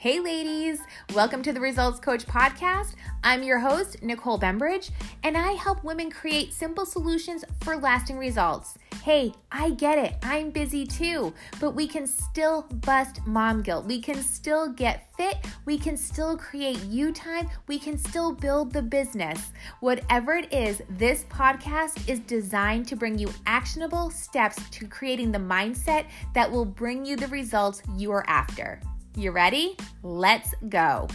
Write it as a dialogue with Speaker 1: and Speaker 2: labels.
Speaker 1: Hey, ladies, welcome to the Results Coach podcast. I'm your host, Nicole Bembridge, and I help women create simple solutions for lasting results. Hey, I get it, I'm busy too, but we can still bust mom guilt. We can still get fit. We can still create you time. We can still build the business. Whatever it is, this podcast is designed to bring you actionable steps to creating the mindset that will bring you the results you are after. You ready? Let's go.